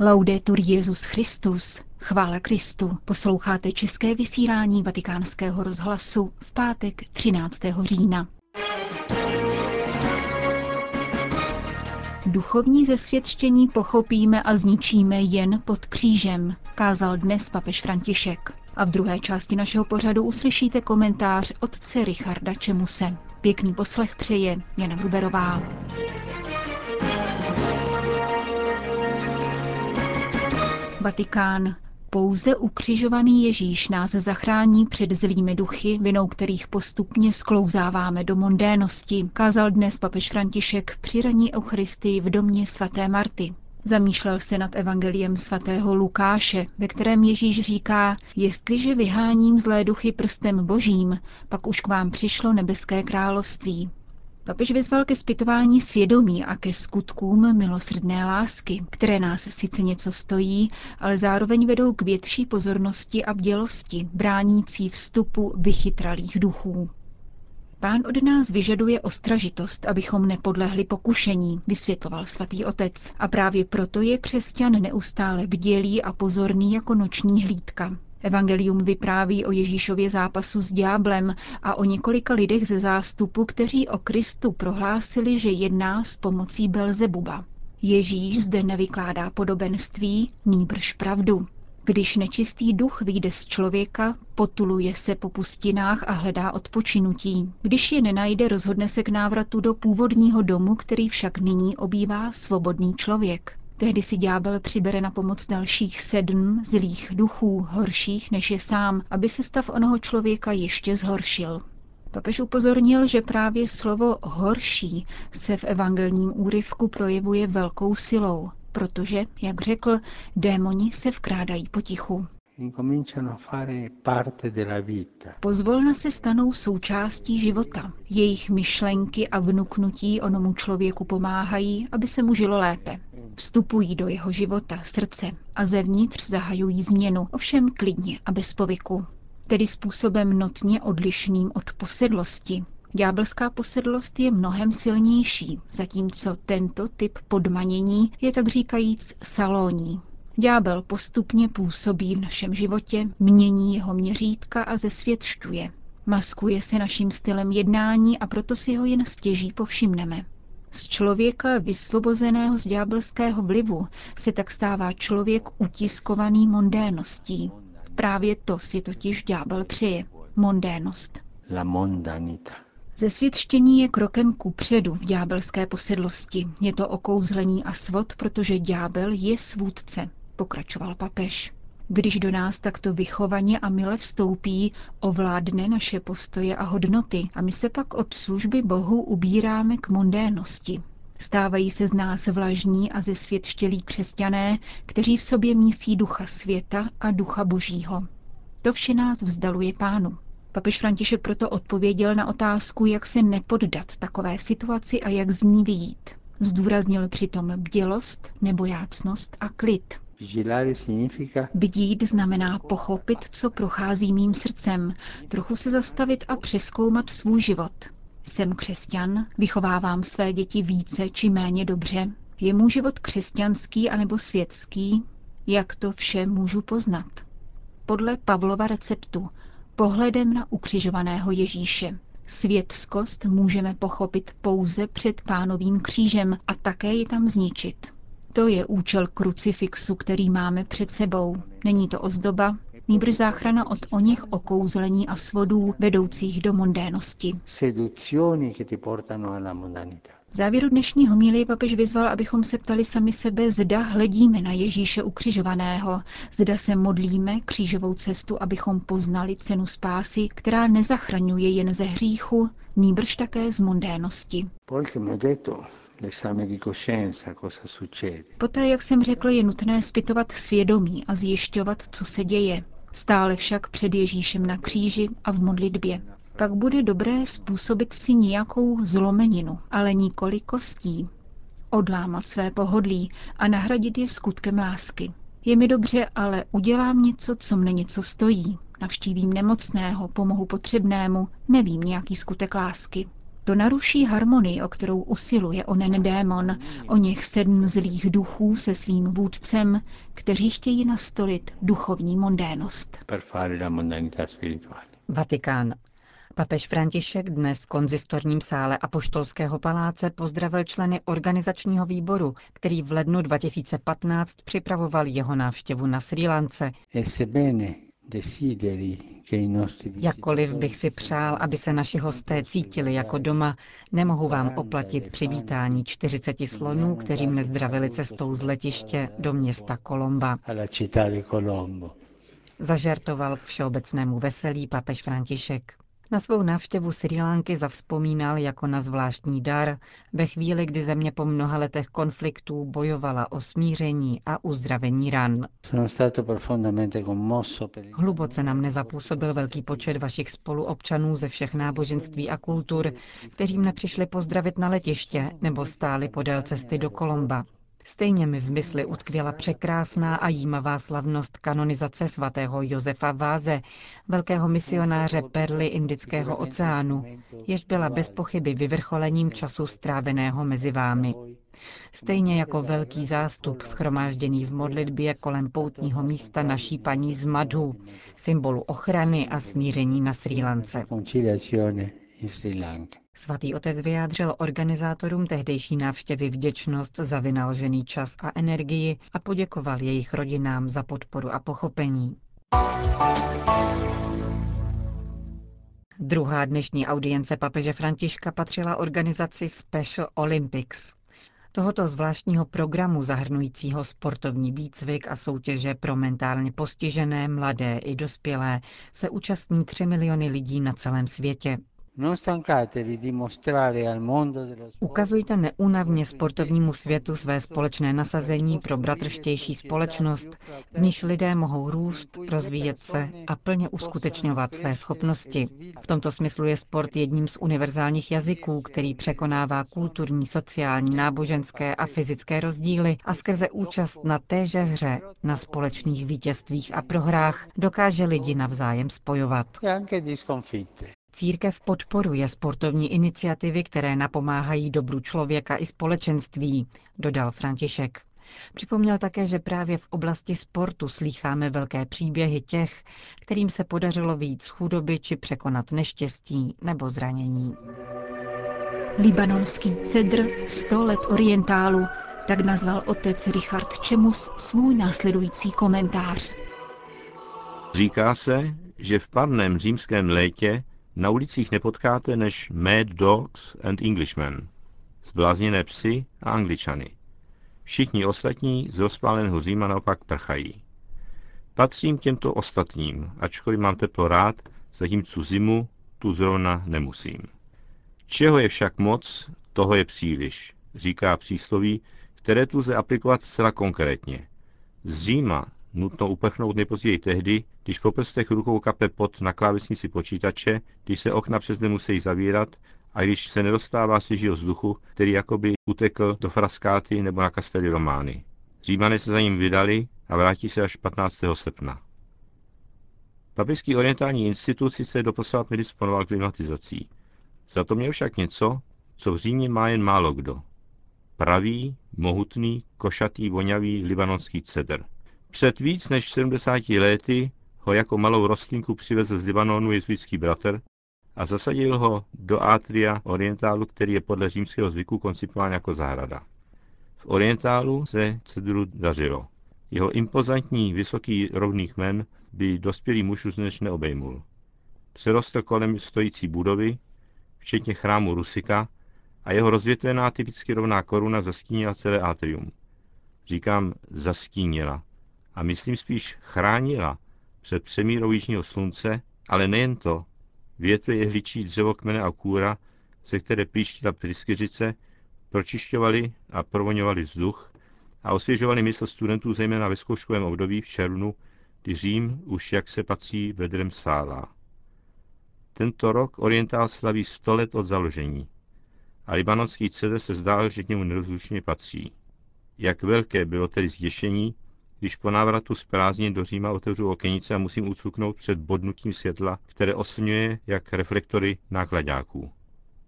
Laudetur Jezus Christus, chvála Kristu. Posloucháte české vysílání Vatikánského rozhlasu v pátek 13. října. Duchovní zesvědčení pochopíme a zničíme jen pod křížem, kázal dnes papež František. A v druhé části našeho pořadu uslyšíte komentář otce Richarda Čemuse. Pěkný poslech přeje Jana Gruberová. Vatikán. Pouze ukřižovaný Ježíš nás zachrání před zlými duchy, vinou kterých postupně sklouzáváme do mondénosti, kázal dnes papež František při raní Eucharistii v domě svaté Marty. Zamýšlel se nad evangeliem svatého Lukáše, ve kterém Ježíš říká, jestliže vyháním zlé duchy prstem božím, pak už k vám přišlo nebeské království. Papež vyzval ke zpytování svědomí a ke skutkům milosrdné lásky, které nás sice něco stojí, ale zároveň vedou k větší pozornosti a bdělosti, bránící vstupu vychytralých duchů. Pán od nás vyžaduje ostražitost, abychom nepodlehli pokušení, vysvětloval svatý otec. A právě proto je křesťan neustále bdělý a pozorný jako noční hlídka. Evangelium vypráví o Ježíšově zápasu s ďáblem a o několika lidech ze zástupu, kteří o Kristu prohlásili, že jedná s pomocí Belzebuba. Ježíš zde nevykládá podobenství, nýbrž pravdu. Když nečistý duch vyjde z člověka, potuluje se po pustinách a hledá odpočinutí. Když je nenajde, rozhodne se k návratu do původního domu, který však nyní obývá svobodný člověk. Tehdy si ďábel přibere na pomoc dalších sedm zlých duchů, horších než je sám, aby se stav onoho člověka ještě zhoršil. Papež upozornil, že právě slovo horší se v evangelním úryvku projevuje velkou silou, protože, jak řekl, démoni se vkrádají potichu. Pozvolna se stanou součástí života. Jejich myšlenky a vnuknutí onomu člověku pomáhají, aby se mu žilo lépe. Vstupují do jeho života, srdce a zevnitř zahajují změnu, ovšem klidně a bez povyku. Tedy způsobem notně odlišným od posedlosti. Ďábelská posedlost je mnohem silnější, zatímco tento typ podmanění je tak říkajíc salóní. Ďábel postupně působí v našem životě, mění jeho měřítka a zesvětšťuje. Maskuje se naším stylem jednání a proto si ho jen stěží povšimneme. Z člověka vysvobozeného z ďábelského vlivu se tak stává člověk utiskovaný mondéností. Právě to si totiž ďábel přeje. Mondénost. La mondanita. Zesvětštění je krokem ku předu v ďábelské posedlosti. Je to okouzlení a svod, protože ďábel je svůdce, pokračoval papež. Když do nás takto vychovaně a mile vstoupí, ovládne naše postoje a hodnoty a my se pak od služby Bohu ubíráme k mondénosti. Stávají se z nás vlažní a zesvětštělí křesťané, kteří v sobě mísí ducha světa a ducha božího. To vše nás vzdaluje pánu. Papež František proto odpověděl na otázku, jak se nepoddat takové situaci a jak z ní vyjít. Zdůraznil přitom bdělost, nebojácnost a klid. Bdít znamená pochopit, co prochází mým srdcem, trochu se zastavit a přeskoumat svůj život. Jsem křesťan, vychovávám své děti více či méně dobře. Je můj život křesťanský anebo světský? Jak to vše můžu poznat? Podle Pavlova receptu, pohledem na ukřižovaného Ježíše. Světskost můžeme pochopit pouze před pánovým křížem a také ji tam zničit. To je účel krucifixu, který máme před sebou. Není to ozdoba, nýbrž záchrana od o nich okouzlení a svodů vedoucích do mondénosti. V závěru dnešní homílie papež vyzval, abychom se ptali sami sebe, zda hledíme na Ježíše ukřižovaného, zda se modlíme křížovou cestu, abychom poznali cenu spásy, která nezachraňuje jen ze hříchu, nýbrž také z mondénosti. Poté, jak jsem řekl, je nutné zpytovat svědomí a zjišťovat, co se děje. Stále však před Ježíšem na kříži a v modlitbě. Pak bude dobré způsobit si nějakou zlomeninu, ale nikoli kostí. Odlámat své pohodlí a nahradit je skutkem lásky. Je mi dobře, ale udělám něco, co mne něco stojí. Navštívím nemocného, pomohu potřebnému, nevím nějaký skutek lásky. To naruší harmonii, o kterou usiluje onen démon, o něch sedm zlých duchů se svým vůdcem, kteří chtějí nastolit duchovní mondénost. Vatikán. Papež František dnes v konzistorním sále Apoštolského paláce pozdravil členy organizačního výboru, který v lednu 2015 připravoval jeho návštěvu na Sri Lance. Jakkoliv bych si přál, aby se naši hosté cítili jako doma, nemohu vám oplatit přivítání 40 slonů, kteří mne zdravili cestou z letiště do města Kolomba. Zažartoval k všeobecnému veselí papež František. Na svou návštěvu Sri Lanky zavzpomínal jako na zvláštní dar ve chvíli, kdy země po mnoha letech konfliktů bojovala o smíření a uzdravení ran. Hluboce nám nezapůsobil velký počet vašich spoluobčanů ze všech náboženství a kultur, kteří mne přišli pozdravit na letiště nebo stáli podél cesty do Kolomba. Stejně mi v mysli utkvěla překrásná a jímavá slavnost kanonizace svatého Josefa Váze, velkého misionáře perly Indického oceánu, jež byla bez pochyby vyvrcholením času stráveného mezi vámi. Stejně jako velký zástup schromážděný v modlitbě kolem poutního místa naší paní z Madhu, symbolu ochrany a smíření na Sri Lance. Svatý otec vyjádřil organizátorům tehdejší návštěvy vděčnost za vynaložený čas a energii a poděkoval jejich rodinám za podporu a pochopení. Druhá dnešní audience papeže Františka patřila organizaci Special Olympics. Tohoto zvláštního programu zahrnujícího sportovní výcvik a soutěže pro mentálně postižené, mladé i dospělé se účastní 3 miliony lidí na celém světě. Ukazujte neúnavně sportovnímu světu své společné nasazení pro bratrštější společnost, v níž lidé mohou růst, rozvíjet se a plně uskutečňovat své schopnosti. V tomto smyslu je sport jedním z univerzálních jazyků, který překonává kulturní, sociální, náboženské a fyzické rozdíly a skrze účast na téže hře, na společných vítězstvích a prohrách dokáže lidi navzájem spojovat. Církev podporuje sportovní iniciativy, které napomáhají dobru člověka i společenství, dodal František. Připomněl také, že právě v oblasti sportu slýcháme velké příběhy těch, kterým se podařilo víc z chudoby či překonat neštěstí nebo zranění. Libanonský cedr 100 let orientálu, tak nazval otec Richard Čemus svůj následující komentář. Říká se, že v parném římském létě na ulicích nepotkáte než mad dogs and Englishmen, zblázněné psy a angličany. Všichni ostatní z rozpáleného Říma naopak prchají. Patřím těmto ostatním, ačkoliv mám teplo rád, zatímco zimu tu zrovna nemusím. Čeho je však moc, toho je příliš, říká přísloví, které tu lze aplikovat zcela konkrétně. Z Říma nutno uprchnout nejpozději tehdy, když po prstech rukou kape pot na klávesnici počítače, když se okna přes den musí zavírat a když se nedostává svěžího vzduchu, který jakoby utekl do Fraskáty nebo na Kastely Romány. Římané se za ním vydali a vrátí se až 15. srpna. Papežský orientální institut sice doposavat nedisponoval klimatizací. Za to měl však něco, co v Římě má jen málo kdo. Pravý, mohutný, košatý, vonavý libanonský cedr – před víc než 70 lety ho jako malou rostlinku přivezl z Libanonu jezuitský bratr a zasadil ho do atria orientálu, který je podle římského zvyku koncipován jako zahrada. V orientálu se cedru dařilo. Jeho impozantní vysoký rovný kmen by dospělý muž už než neobejmul. Přerostl kolem stojící budovy, včetně chrámu Rusika, a jeho rozvětvená typicky rovná koruna zastínila celé atrium. Říkám zastínila, a myslím spíš chránila před přemírou jižního slunce, ale nejen to. Větve jehličí dřevo kmene a kůra, ze které píštila pryskyřice, pročišťovali a provoňovali vzduch a osvěžovali mysl studentů zejména ve zkouškovém období v červnu, kdy Řím už jak se patří vedrem sálá. Tento rok orientál slaví 100 let od založení a libanonský cede se zdál, že k němu nerozlučně patří. Jak velké bylo tedy zděšení, když po návratu z prázdnin do Říma otevřu okenice a musím ucuknout před bodnutím světla, které oslňuje jak reflektory nákladáků.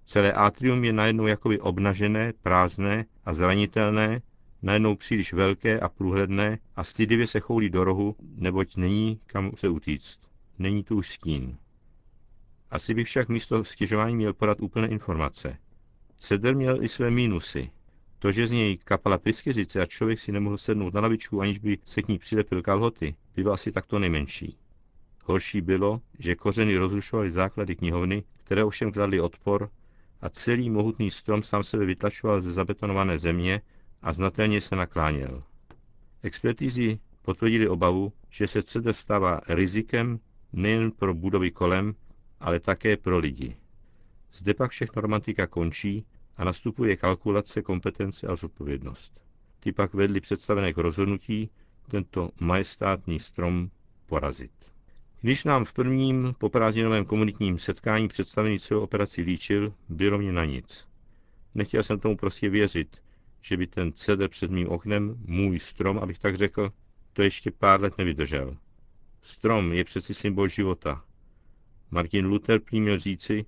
Celé atrium je najednou jakoby obnažené, prázdné a zranitelné, najednou příliš velké a průhledné a stydivě se choulí do rohu, neboť není kam se utíct. Není tu už stín. Asi by však místo stěžování měl podat úplné informace. Cedr měl i své mínusy. To, že z něj kapala pryskyřice a člověk si nemohl sednout na lavičku, aniž by se k ní přilepil kalhoty, bylo asi takto nejmenší. Horší bylo, že kořeny rozrušovaly základy knihovny, které ovšem kladly odpor a celý mohutný strom sám sebe vytlačoval ze zabetonované země a znatelně se nakláněl. Expertizy potvrdili obavu, že se cedr stává rizikem nejen pro budovy kolem, ale také pro lidi. Zde pak všechno romantika končí a nastupuje kalkulace, kompetence a zodpovědnost. Ty pak vedly představené k rozhodnutí tento majestátní strom porazit. Když nám v prvním poprázdninovém komunitním setkání představený celou operaci líčil, bylo mě na nic. Nechtěl jsem tomu prostě věřit, že by ten cedr před mým oknem, můj strom, abych tak řekl, to ještě pár let nevydržel. Strom je přeci symbol života. Martin Luther prý měl říci,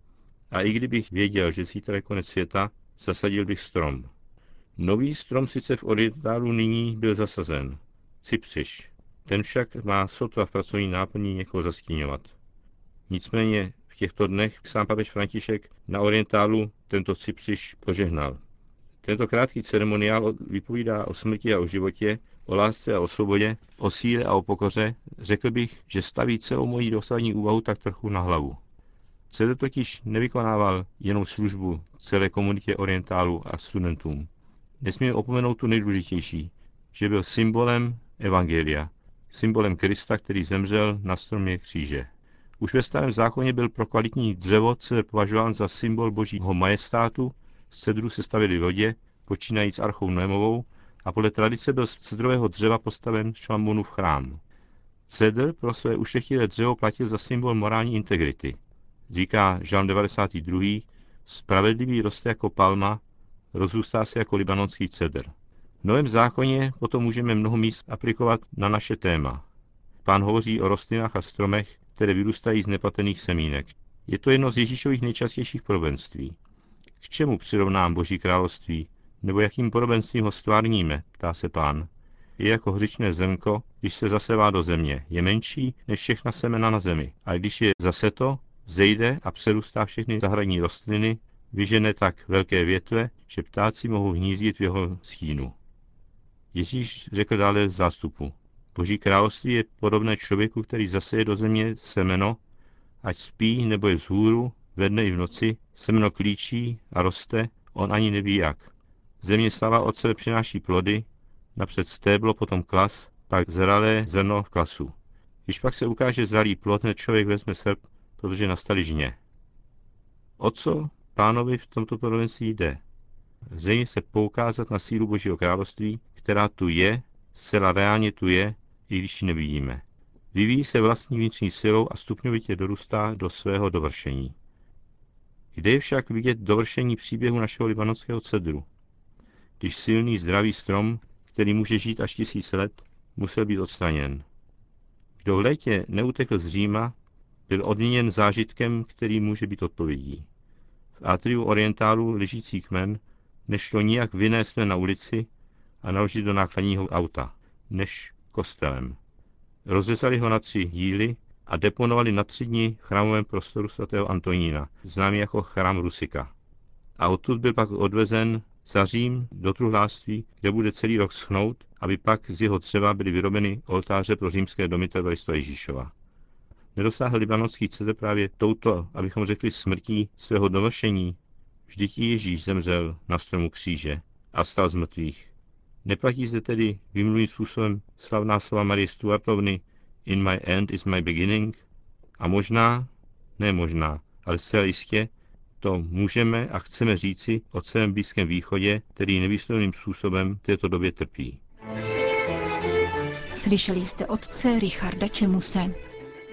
a i kdybych věděl, že zítra je konec světa, zasadil bych strom. Nový strom sice v orientálu nyní byl zasazen. Cypřiš. Ten však má sotva v pracovní náplní někoho zastíňovat. Nicméně v těchto dnech sám papež František na orientálu tento cypřiš požehnal. Tento krátký ceremoniál vypovídá o smrti a o životě, o lásce a o svobodě, o síle a o pokoře, řekl bych, že staví celou moji dosavadní úvahu tak trochu na hlavu. Cedr totiž nevykonával jenom službu celé komunitě orientálu a studentům. Nesmíme opomenout tu nejdůležitější, že byl symbolem Evangelia, symbolem Krista, který zemřel na stromě kříže. Už ve starém zákoně byl pro kvalitní dřevo cedr považován za symbol božího majestátu, z cedru se stavili lodě, počínajíc archou Noemovou, a podle tradice byl z cedrového dřeva postaven Šlambounův chrám. Cedr pro své ušlechtilé dřevo platil za symbol morální integrity. Říká Jean 92. Spravedlivý roste jako palma, rozrůstá se jako libanonský cedr. V Novém zákoně potom můžeme mnoho míst aplikovat na naše téma. Pán hovoří o rostlinách a stromech, které vyrůstají z nepatených semínek. Je to jedno z Ježíšových nejčastějších podobenství. K čemu přirovnám Boží království? Nebo jakým podobenstvím ho stvárníme, ptá se pán. Je jako hřičné zrnko, když se zasevá do země. Je menší než všechna semena na zemi. A když je zase to, zejde a přerůstá všechny zahradní rostliny, vyžene tak velké větve, že ptáci mohou hnízdit v jeho stínu. Ježíš řekl dále zástupu. Boží království je podobné člověku, který zaseje do země semeno, ať spí nebo je vzhůru, ve dne i v noci, semeno klíčí a roste, on ani neví jak. Země slava od sebe přináší plody, napřed stéblo, potom klas, pak zralé zrno v klasu. Když pak se ukáže zralý plod, hned člověk vezme srp, protože nastali žně. O co pánovi v tomto podobenství jde? Zřejmě se poukázat na sílu Božího království, která tu je, zcela reálně tu je, i když ji nevidíme. Vyvíjí se vlastní vnitřní silou a stupňovitě dorůstá do svého dovršení. Kde je však vidět dovršení příběhu našeho libanonského cedru? Když silný zdravý strom, který může žít až tisíc let, musel být odstraněn. Kdo v létě neutekl z Říma, byl odměněn zážitkem, který může být odpovědí. V atriu orientálu ležící kmen nešlo nijak vynést na ulici a naložit do nákladního auta, než kostelem. Rozřezali ho na tři díly a deponovali na tři dny v chrámovém prostoru svatého Antonína, známý jako chrám Rusika. A odtud byl pak odvezen za Řím do truhlářství, kde bude celý rok schnout, aby pak z jeho dřeva byly vyrobeny oltáře pro římské domy Evaristva Ježíšova. Nedosáhl libanonský cedr právě touto, abychom řekli, smrtí svého dovršení. Vždyť Ježíš zemřel na stromu kříže a vstal z mrtvých. Neplatí zde tedy vymluvým způsobem slavná slova Marie Stuartovny In my end is my beginning? A možná, ne možná, ale zcela jistě, to můžeme a chceme říci o celém Blízkém východě, který nevýslovným způsobem v této době trpí. Slyšeli jste otce Richarda Čemuse.